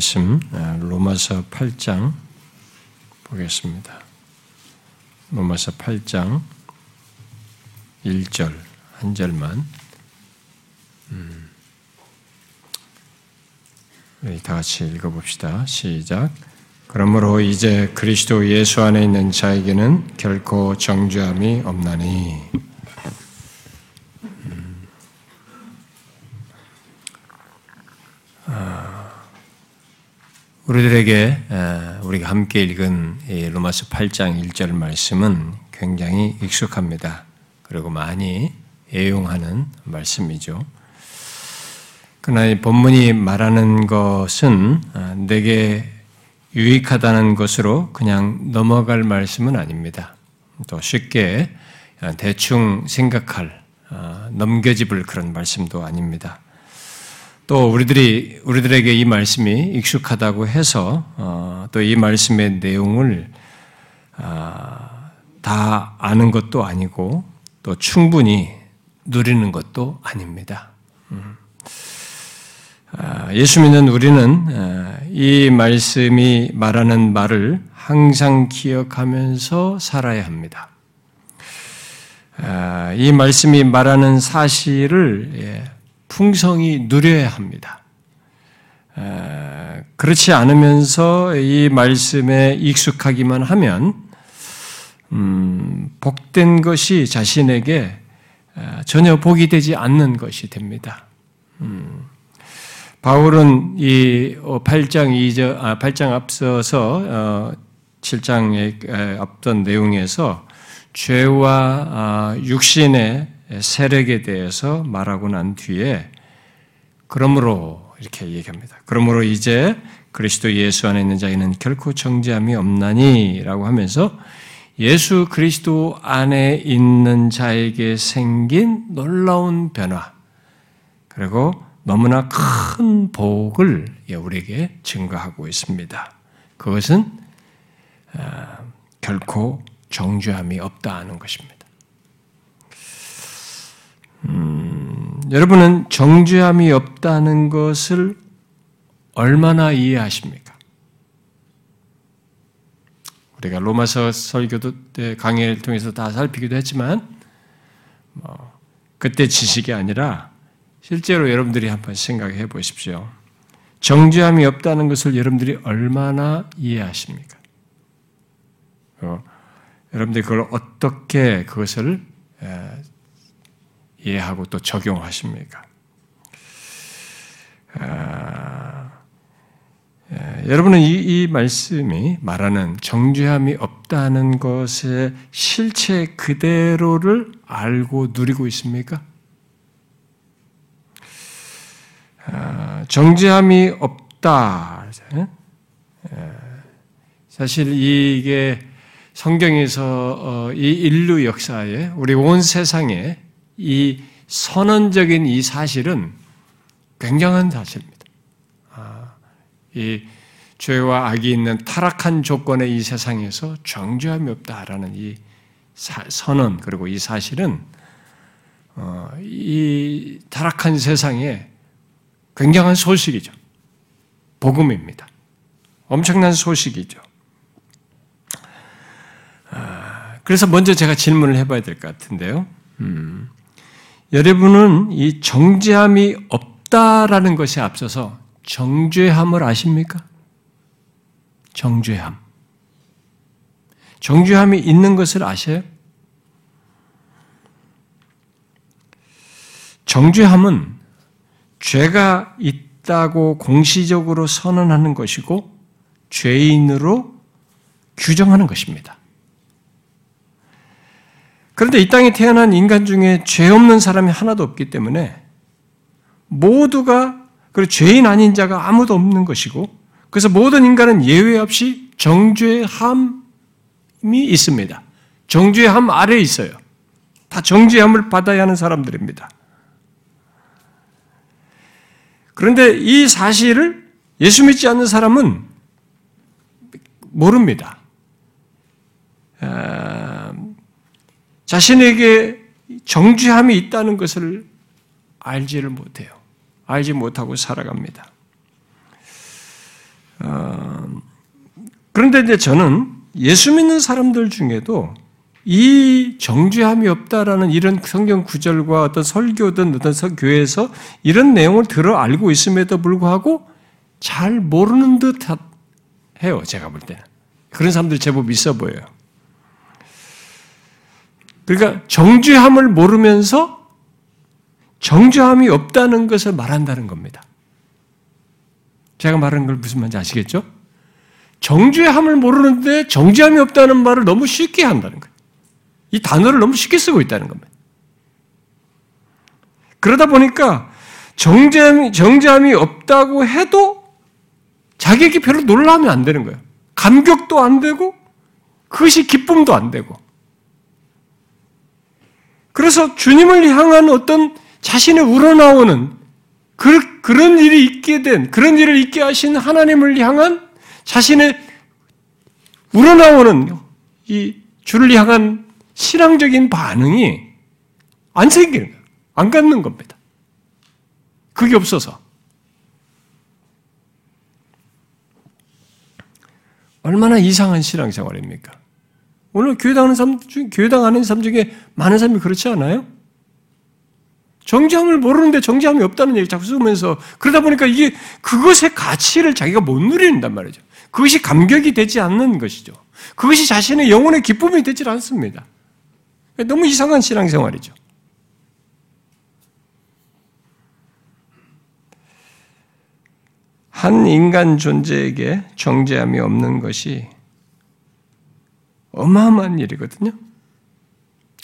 말씀 로마서 8장 보겠습니다. 로마서 8장 1절 한 절만 음, 다 같이 읽어봅시다. 시작. 그러므로 이제 그리스도 예수 안에 있는 자에게는 결코 정죄함이 없나니 우리들에게 우리가 함께 읽은 로마서 8장 1절 말씀은 굉장히 익숙합니다. 그리고 많이 애용하는 말씀이죠. 그러나 이 본문이 말하는 것은 아, 내게 유익하다는 것으로 그냥 넘어갈 말씀은 아닙니다. 또 쉽게 아, 대충 생각할 아, 넘겨집을 그런 말씀도 아닙니다. 또 우리들이 우리들에게 이 말씀이 익숙하다고 해서 어, 또이 말씀의 내용을 아, 다 아는 것도 아니고 또 충분히 누리는 것도 아닙니다. 음. 아, 예수 믿는 우리는 아, 이 말씀이 말하는 말을 항상 기억하면서 살아야 합니다. 이 말씀이 말하는 사실을 예, 풍성히 누려야 합니다. 그렇지 않으면서 이 말씀에 익숙하기만 하면 음, 복된 것이 자신에게 전혀 복이 되지 않는 것이 됩니다. 음, 바울은 이 8장 2절, 아, 8장 앞서서 7장에 어, 앞던 내용에서 죄와 아, 육신의 세력에 대해서 말하고 난 뒤에 그러므로 이렇게 얘기합니다. 그러므로 이제 그리스도 예수 안에 있는 자에는 결코 정죄함이 없나니라고 하면서 예수 그리스도 안에 있는 자에게 생긴 놀라운 변화 그리고 너무나 큰 복을 우리에게 증거하고 있습니다. 그것은 아, 결코 정죄함이 없다는 것입니다. 음, 여러분은 정죄함이 없다는 것을 얼마나 이해하십니까? 우리가 로마서 설교도 때 강의를 통해서 다 살피기도 했지만 뭐 그때 지식이 아니라 실제로 여러분들이 한번 생각해 보십시오. 정죄함이 없다는 것을 여러분들이 얼마나 이해하십니까? 어, 여러분들이 그걸 어떻게 그것을 이해하고 또 적용하십니까? 아, 예, 여러분은 이, 이, 말씀이 말하는 정죄함이 없다는 것의 실체 그대로를 알고 누리고 있습니까? 아, 정죄함이 없다. 예, 사실 이게 성경에서 어, 이 인류 역사에 우리 온 세상에 이 선언적인 이 사실은 굉장한 사실입니다. 아, 이 죄와 악이 있는 타락한 조건의 이 세상에서 정죄함이 없다라는 이 선언 그리고 이 사실은 어, 이 타락한 세상에 굉장한 소식이죠. 복음입니다. 엄청난 소식이죠. 아, 그래서 먼저 제가 질문을 해봐야 될 것 같은데요. 음, 여러분은 이 정죄함이 없다라는 것에 앞서서 정죄함을 아십니까? 정죄함. 정죄함이 있는 것을 아셔요? 정죄함은 죄가 있다고 공시적으로 선언하는 것이고 죄인으로 규정하는 것입니다. 그런데 이 땅에 태어난 인간 중에 죄 없는 사람이 하나도 없기 때문에 모두가 그 죄인 아닌 자가 아무도 없는 것이고 그래서 모든 인간은 예외 없이 정죄함이 있습니다. 정죄함 아래 있어요. 다 정죄함을 받아야 하는 사람들입니다. 그런데 이 사실을 예수 믿지 않는 사람은 모릅니다. 자신에게 정죄함이 있다는 것을 알지를 못해요. 알지 못하고 살아갑니다. 그런데 이제 저는 예수 믿는 사람들 중에도 이 정죄함이 없다라는 이런 성경 구절과 어떤 설교든 어떤 교회에서 이런 내용을 들어 알고 있음에도 불구하고 잘 모르는 듯 해요. 제가 볼 때는. 그런 사람들이 제법 있어 보여요. 그러니까 정죄함을 모르면서 정죄함이 없다는 것을 말한다는 겁니다. 제가 말하는 걸 무슨 말인지 아시겠죠? 정죄함을 모르는데 정죄함이 없다는 말을 너무 쉽게 한다는 거예요. 이 단어를 너무 쉽게 쓰고 있다는 겁니다. 그러다 보니까 정죄함이, 정죄함이 없다고 해도 자기에게 별로 놀라면 안 되는 거예요. 감격도 안 되고 그것이 기쁨도 안 되고 그래서 주님을 향한 어떤 자신의 우러나오는 그, 그런 일이 있게 된, 그런 일을 있게 하신 하나님을 향한 자신의 우러나오는 이 주를 향한 신앙적인 반응이 안 생기는 거예요. 안 갖는 겁니다. 그게 없어서. 얼마나 이상한 신앙생활입니까? 오늘 교회 당 하는 사람 중, 교회 당 하는 사람 중에 많은 사람이 그렇지 않아요? 정지함을 모르는데 정지함이 없다는 얘기 자꾸 쓰면서 그러다 보니까 이게 그것의 가치를 자기가 못 누린단 말이죠. 그것이 감격이 되지 않는 것이죠. 그것이 자신의 영혼의 기쁨이 되질 않습니다. 너무 이상한 신앙생활이죠. 한 인간 존재에게 정죄함이 없는 것이 어마어마한 일이거든요.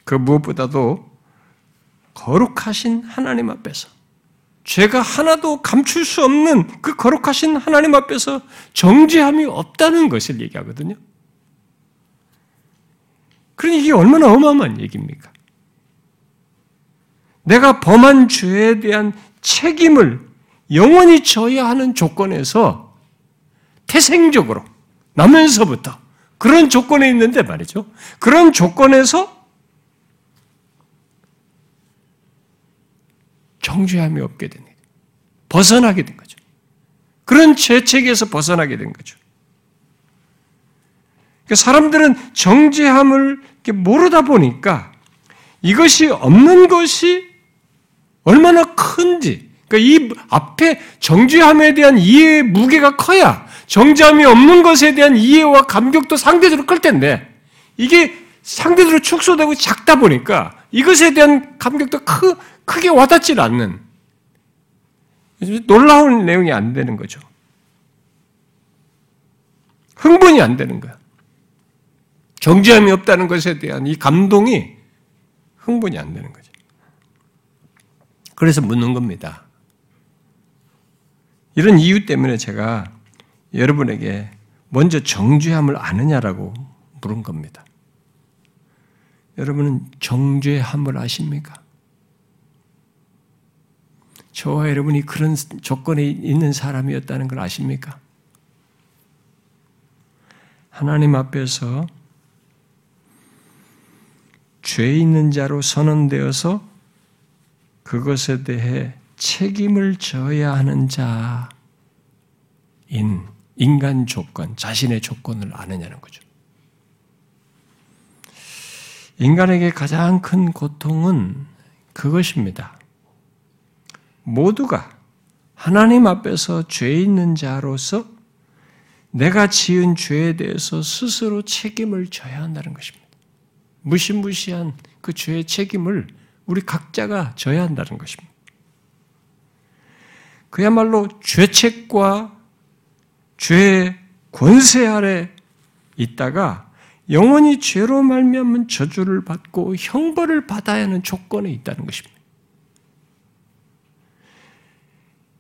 그 무엇보다도 거룩하신 하나님 앞에서 죄가 하나도 감출 수 없는 그 거룩하신 하나님 앞에서 정죄함이 없다는 것을 얘기하거든요. 그러니 이게 얼마나 어마어마한 얘기입니까? 내가 범한 죄에 대한 책임을 영원히 져야 하는 조건에서 태생적으로 나면서부터 그런 조건에 있는데 말이죠. 그런 조건에서 정죄함이 없게 되는 거죠. 벗어나게 된 거죠. 그런 죄책에서 벗어나게 된 거죠. 그러니까 사람들은 정죄함을 모르다 보니까 이것이 없는 것이 얼마나 큰지, 그러니까 이 앞에 정죄함에 대한 이해의 무게가 커야 정죄함이 없는 것에 대한 이해와 감격도 상대적으로 클 텐데 이게 상대적으로 축소되고 작다 보니까 이것에 대한 감격도 크, 크게 와닿질 않는 놀라운 내용이 안 되는 거죠. 흥분이 안 되는 거야. 정죄함이 없다는 것에 대한 이 감동이 흥분이 안 되는 거죠. 그래서 묻는 겁니다. 이런 이유 때문에 제가 여러분에게 먼저 정죄함을 아느냐라고 물은 겁니다. 여러분은 정죄함을 아십니까? 저와 여러분이 그런 조건에 있는 사람이었다는 걸 아십니까? 하나님 앞에서 죄 있는 자로 선언되어서 그것에 대해 책임을 져야 하는 자인 인간 조건, 자신의 조건을 아느냐는 거죠. 인간에게 가장 큰 고통은 그것입니다. 모두가 하나님 앞에서 죄 있는 자로서 내가 지은 죄에 대해서 스스로 책임을 져야 한다는 것입니다. 무시무시한 그 죄의 책임을 우리 각자가 져야 한다는 것입니다. 그야말로 죄책과 죄의 권세 아래 있다가 영원히 죄로 말미암은 저주를 받고 형벌을 받아야 하는 조건에 있다는 것입니다.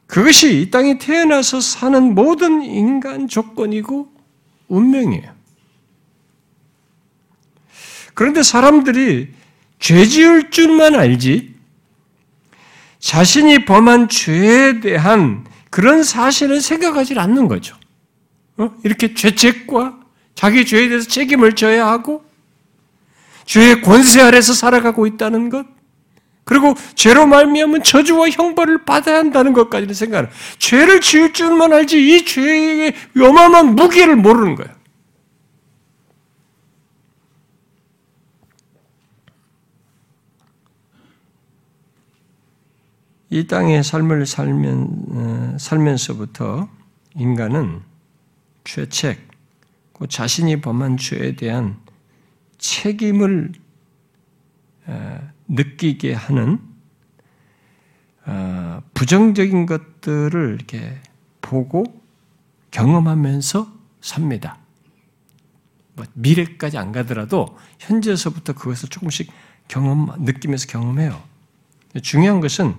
그것이 이 땅에 태어나서 사는 모든 인간 조건이고 운명이에요. 그런데 사람들이 죄 지을 줄만 알지 자신이 범한 죄에 대한 그런 사실을 생각하지 않는 거죠. 어? 이렇게 죄책과 자기 죄에 대해서 책임을 져야 하고 죄의 권세 아래서 살아가고 있다는 것. 그리고 죄로 말미암은 저주와 형벌을 받아야 한다는 것까지는 생각하는 죄를 지을 줄만 알지 이 죄의 요만한 무게를 모르는 거예요. 이 땅의 삶을 살면, 어, 살면서부터 인간은 죄책, 그 자신이 범한 죄에 대한 책임을 어, 느끼게 하는 어, 부정적인 것들을 이렇게 보고 경험하면서 삽니다. 뭐 미래까지 안 가더라도 현재에서부터 그것을 조금씩 경험, 느끼면서 경험해요. 중요한 것은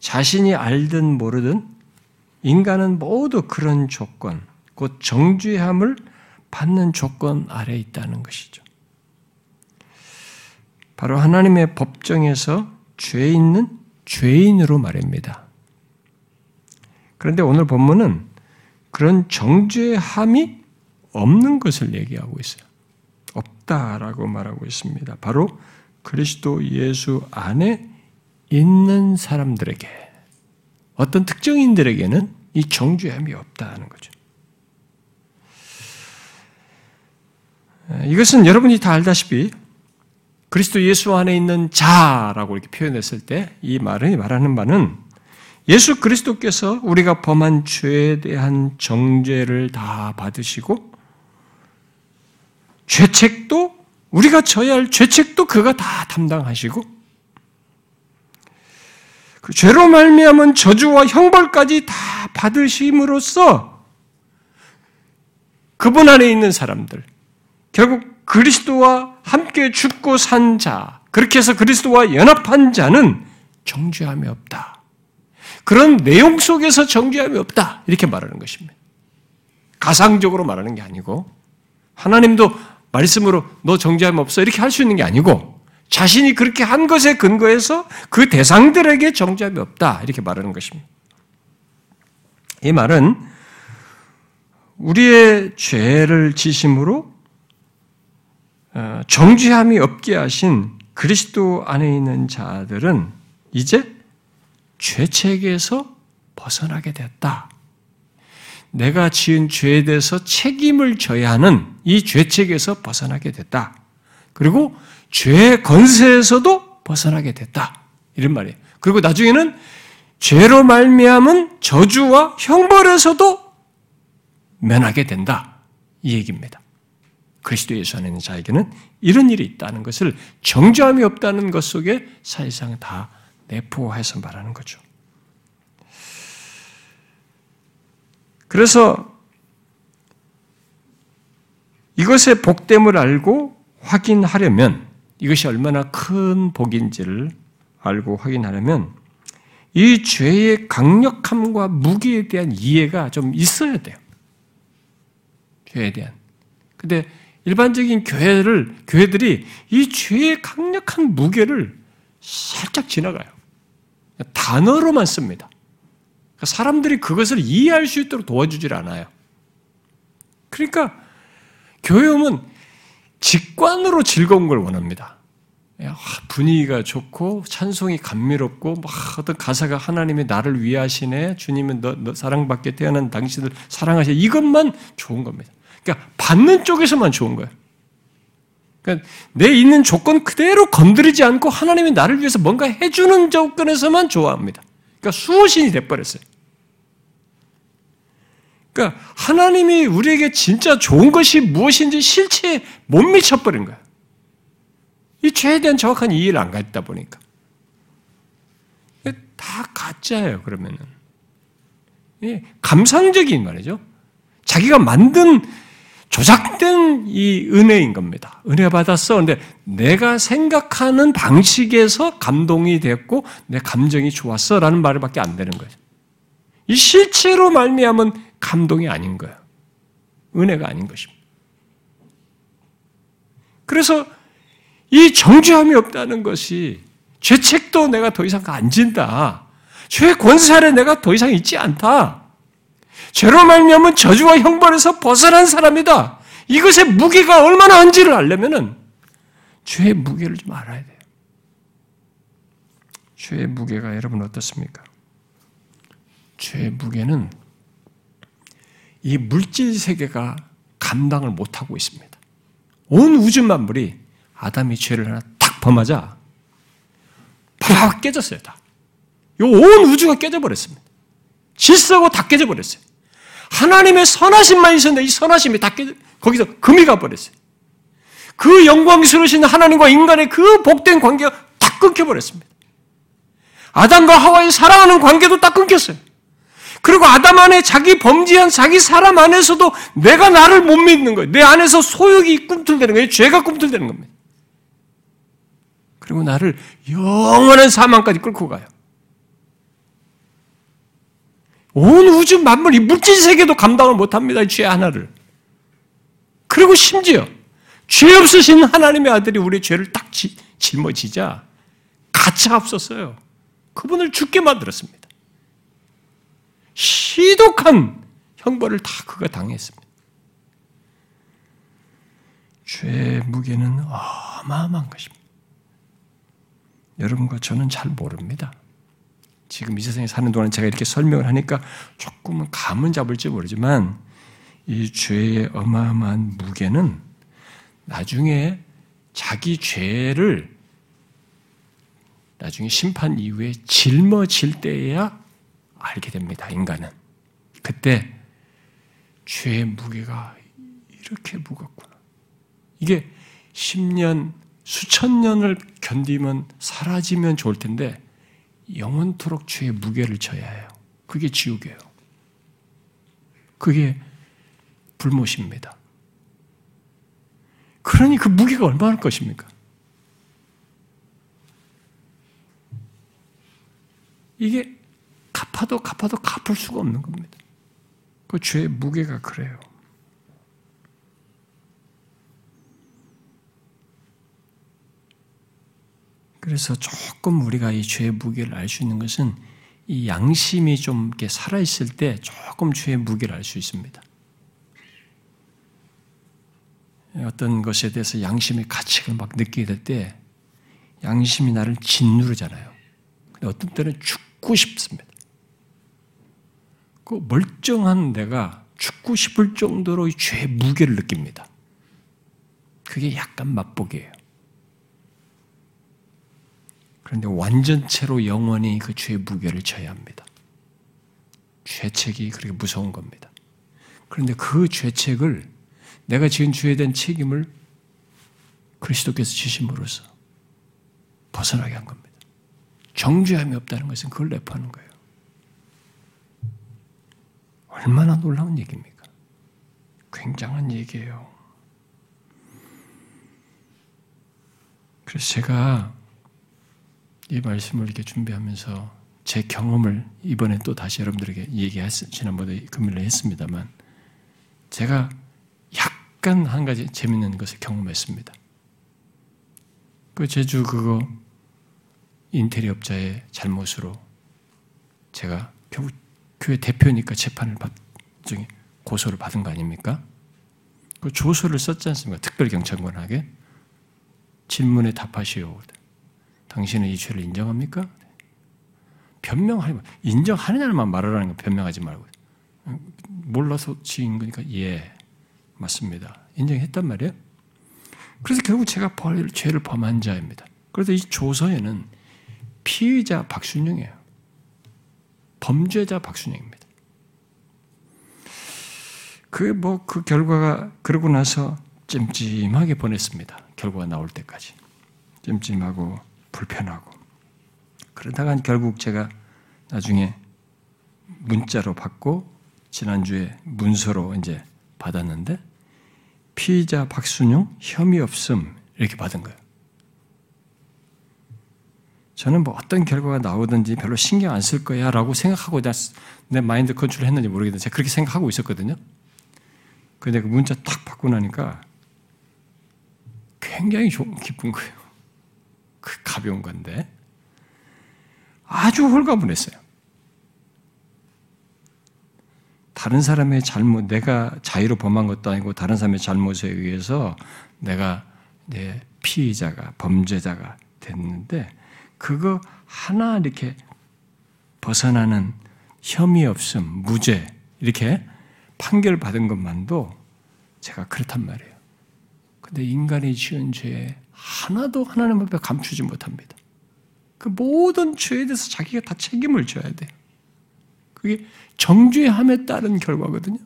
자신이 알든 모르든 인간은 모두 그런 조건, 곧 정죄함을 받는 조건 아래 있다는 것이죠. 바로 하나님의 법정에서 죄 있는 죄인으로 말입니다. 그런데 오늘 본문은 그런 정죄함이 없는 것을 얘기하고 있어요. 없다라고 말하고 있습니다. 바로 그리스도 예수 안에 있는 사람들에게 어떤 특정인들에게는 이 정죄함이 없다는 거죠. 이것은 여러분이 다 알다시피 그리스도 예수 안에 있는 자라고 이렇게 표현했을 때 이 말은 말하는 바는 예수 그리스도께서 우리가 범한 죄에 대한 정죄를 다 받으시고 죄책도 우리가 져야 할 죄책도 그가 다 담당하시고 그 죄로 말미암은 저주와 형벌까지 다 받으심으로써 그분 안에 있는 사람들 결국 그리스도와 함께 죽고 산 자, 그렇게 해서 그리스도와 연합한 자는 정죄함이 없다. 그런 내용 속에서 정죄함이 없다. 이렇게 말하는 것입니다. 가상적으로 말하는 게 아니고, 하나님도 말씀으로 너 정죄함 없어. 이렇게 할 수 있는 게 아니고, 자신이 그렇게 한 것에 근거해서 그 대상들에게 정죄함이 없다. 이렇게 말하는 것입니다. 이 말은 우리의 죄를 지심으로 어, 정죄함이 없게 하신 그리스도 안에 있는 자들은 이제 죄책에서 벗어나게 됐다. 내가 지은 죄에 대해서 책임을 져야 하는 이 죄책에서 벗어나게 됐다. 그리고 죄의 건세에서도 벗어나게 됐다. 이런 말이에요. 그리고 나중에는 죄로 말미암은 저주와 형벌에서도 면하게 된다. 이 얘기입니다. 그리스도 예수 안에 있는 자에게는 이런 일이 있다는 것을 정죄함이 없다는 것 속에 사실상 다 내포해서 말하는 거죠. 그래서 이것의 복됨을 알고 확인하려면 이것이 얼마나 큰 복인지를 알고 확인하려면 이 죄의 강력함과 무기에 대한 이해가 좀 있어야 돼요. 죄에 대한. 근데 일반적인 교회를 교회들이 이 죄의 강력한 무게를 살짝 지나가요. 단어로만 씁니다. 그러니까 사람들이 그것을 이해할 수 있도록 도와주질 않아요. 그러니까 교회 오면 직관으로 즐거운 걸 원합니다. 분위기가 좋고 찬송이 감미롭고 막 어떤 가사가 하나님의 나를 위하시네 주님은 너, 너 사랑받게 태어난 당신을 사랑하시 이것만 좋은 겁니다. 그러니까 받는 쪽에서만 좋은 거예요. 그러니까 내 있는 조건 그대로 건드리지 않고 하나님이 나를 위해서 뭔가 해주는 조건에서만 좋아합니다. 그러니까 수호신이 돼버렸어요. 그러니까 하나님이 우리에게 진짜 좋은 것이 무엇인지 실체에 못 미쳐버린 거예요. 이 죄에 대한 정확한 이해를 안 갖다 보니까. 다 가짜예요, 그러면은. 감상적인 말이죠. 자기가 만든 조작된 이 은혜인 겁니다. 은혜 받았어. 근데 내가 생각하는 방식에서 감동이 됐고 내 감정이 좋았어 라는 말밖에 안 되는 거예요. 이 실체로 말미암은 감동이 아닌 거예요. 은혜가 아닌 것입니다. 그래서 이 정죄함이 없다는 것이 죄책도 내가 더 이상 안 진다. 죄 권세 아래 내가 더 이상 있지 않다. 죄로 말미암은 저주와 형벌에서 벗어난 사람이다. 이것의 무게가 얼마나 한지를 알려면은 죄의 무게를 좀 알아야 돼요. 죄의 무게가 여러분 어떻습니까? 죄의 무게는 이 물질 세계가 감당을 못하고 있습니다. 온 우주 만물이 아담이 죄를 하나 탁 범하자 팍 깨졌어요. 다. 온 우주가 깨져버렸습니다. 질서가 다 깨져버렸어요. 하나님의 선하심만 있었는데 이 선하심이 다 깨져, 거기서 금이 가버렸어요. 그 영광스러우신 하나님과 인간의 그 복된 관계가 다 끊겨버렸습니다. 아담과 하와의 사랑하는 관계도 딱 끊겼어요. 그리고 아담 안에 자기 범죄한 자기 사람 안에서도 내가 나를 못 믿는 거예요. 내 안에서 소욕이 꿈틀대는 거예요. 죄가 꿈틀대는 겁니다. 그리고 나를 영원한 사망까지 끌고 가요. 온 우주 만물, 이 물질 세계도 감당을 못 합니다. 죄 하나를. 그리고 심지어 죄 없으신 하나님의 아들이 우리의 죄를 딱 짊어지자 가차 없었어요. 그분을 죽게 만들었습니다. 시독한 형벌을 다 그가 당했습니다. 죄의 무게는 어마어마한 것입니다. 여러분과 저는 잘 모릅니다. 지금 이 세상에 사는 동안 제가 이렇게 설명을 하니까 조금은 감은 잡을지 모르지만 이 죄의 어마어마한 무게는 나중에 자기 죄를 나중에 심판 이후에 짊어질 때에야 알게 됩니다. 인간은 그때 죄의 무게가 이렇게 무겁구나. 이게 10년, 수천 년을 견디면 사라지면 좋을 텐데 영원토록 죄의 무게를 져야 해요. 그게 지옥이에요. 그게 불못입니다. 그러니 그 무게가 얼마나 것입니까? 이게 갚아도 갚아도 갚을 수가 없는 겁니다. 그 죄의 무게가 그래요. 그래서 조금 우리가 이 죄의 무게를 알 수 있는 것은 이 양심이 좀 이렇게 살아있을 때 조금 죄의 무게를 알 수 있습니다. 어떤 것에 대해서 양심의 가치를 막 느끼게 될 때 양심이 나를 짓누르잖아요. 근데 어떤 때는 죽고 싶습니다. 그 멀쩡한 내가 죽고 싶을 정도로 죄의 무게를 느낍니다. 그게 약간 맛보기예요. 그런데 완전체로 영원히 그 죄의 무게를 져야 합니다. 죄책이 그렇게 무서운 겁니다. 그런데 그 죄책을 내가 지은 죄에 대한 책임을 그리스도께서 지심으로써 벗어나게 한 겁니다. 정죄함이 없다는 것은 그걸 내포하는 거예요. 얼마나 놀라운 얘기입니까? 굉장한 얘기예요. 그래서 제가 이 말씀을 이렇게 준비하면서 제 경험을 이번에 또 다시 여러분들에게 얘기했, 지난번에 금요일에 했습니다만, 제가 약간 한 가지 재밌는 것을 경험했습니다. 그 제주 그거 인테리어 업자의 잘못으로 제가 결국 교회 대표니까 재판을 받, 중에 고소를 받은 거 아닙니까? 그 조서를 썼지 않습니까? 특별경찰관에게 질문에 답하시오. 당신은 이 죄를 인정합니까? 변명하지 인정하느냐만 말하라는 거 변명하지 말고 몰라서 지은 거니까 예 맞습니다. 인정했단 말이에요. 그래서 결국 제가 벌, 죄를 범한 자입니다. 그래서 이 조서에는 피의자 박순영이에요. 범죄자 박순영입니다. 그 뭐그 그 결과가 그러고 나서 찜찜하게 보냈습니다. 결과가 나올 때까지 찜찜하고 불편하고 그러다가 결국 제가 나중에 문자로 받고 지난주에 문서로 이제 받았는데 피의자 박순영 혐의 없음 이렇게 받은 거예요. 저는 뭐 어떤 결과가 나오든지 별로 신경 안 쓸 거야 라고 생각하고 내 마인드 컨트롤 했는지 모르겠는데 제가 그렇게 생각하고 있었거든요. 근데 그 문자 딱 받고 나니까 굉장히 기쁜 거예요. 그 가벼운 건데 아주 홀가분했어요. 다른 사람의 잘못, 내가 자의로 범한 것도 아니고 다른 사람의 잘못에 의해서 내가 내 피의자가 범죄자가 됐는데 그거 하나 이렇게 벗어나는 혐의 없음, 무죄 이렇게 판결 받은 것만도 제가 그렇단 말이에요. 근데 인간이 지은 죄 하나도 하나님 앞에 감추지 못합니다. 그 모든 죄에 대해서 자기가 다 책임을 져야 돼요. 그게 정죄함에 따른 결과거든요.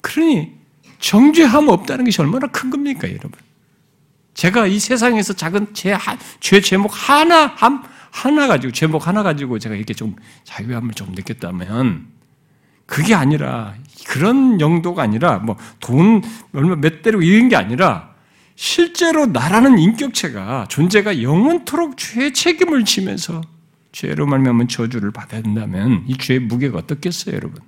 그러니 정죄함 없다는 것이 얼마나 큰 겁니까, 여러분? 제가 이 세상에서 작은 죄, 죄 제목 하나, 한, 하나 가지고, 제목 하나 가지고 제가 이렇게 좀 자유함을 좀 느꼈다면, 그게 아니라, 그런 용도가 아니라, 뭐, 돈, 얼마 몇 대로 이런 게 아니라, 실제로 나라는 인격체가, 존재가 영원토록 죄의 책임을 지면서 죄로 말미암은 저주를 받아야 된다면, 이 죄의 무게가 어떻겠어요, 여러분?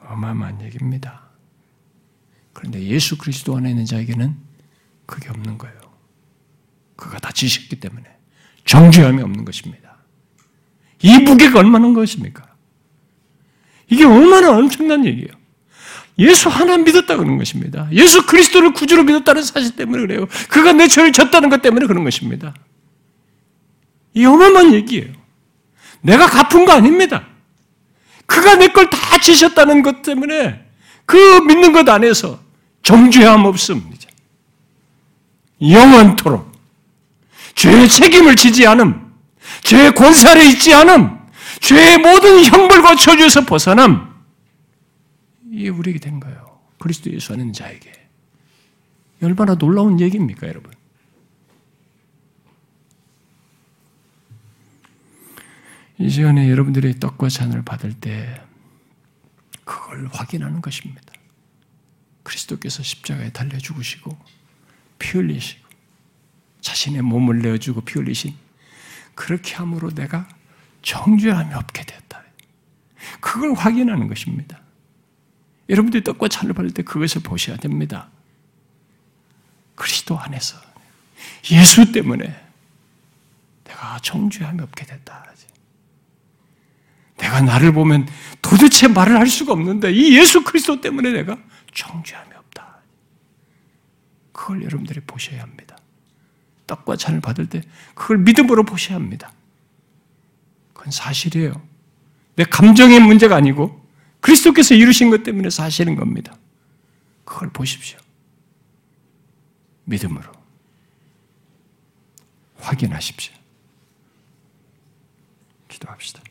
어마어마한 얘기입니다. 그런데 예수 그리스도 안에 있는 자에게는 그게 없는 거예요. 그가 다 지셨기 때문에 정죄함이 없는 것입니다. 이 무게가 얼마나 것입니까? 이게 얼마나 엄청난 얘기예요. 예수 하나 믿었다 그런 것입니다. 예수 그리스도를 구주로 믿었다는 사실 때문에 그래요. 그가 내 죄를 졌다는 것 때문에 그런 것입니다. 이 어마어마한 얘기예요. 내가 갚은 거 아닙니다. 그가 내 걸 다 지셨다는 것 때문에 그 믿는 것 안에서 정죄함 없음. 영원토록 죄의 책임을 지지 않음, 죄의 권세 아래 있지 않음, 죄의 모든 형벌과 저주에서 벗어남. 이게 우리에게 된 거예요. 그리스도 예수 안에 자에게. 얼마나 놀라운 얘기입니까, 여러분? 이 시간에 여러분들이 떡과 잔을 받을 때 그걸 확인하는 것입니다. 그리스도께서 십자가에 달려 죽으시고 피 흘리시고 자신의 몸을 내어주고 피 흘리신 그렇게 함으로 내가 정죄함이 없게 되었다. 그걸 확인하는 것입니다. 여러분들이 떡과 잔을 받을 때 그것을 보셔야 됩니다. 그리스도 안에서 예수 때문에 내가 정죄함이 없게 됐다. 내가 나를 보면 도대체 말을 할 수가 없는데 이 예수 그리스도 때문에 내가 정죄함이 없다. 그걸 여러분들이 보셔야 합니다. 떡과 잔을 받을 때 그걸 믿음으로 보셔야 합니다. 그건 사실이에요. 내 감정의 문제가 아니고 그리스도께서 이루신 것 때문에 사실인 겁니다. 그걸 보십시오. 믿음으로 확인하십시오. 기도합시다.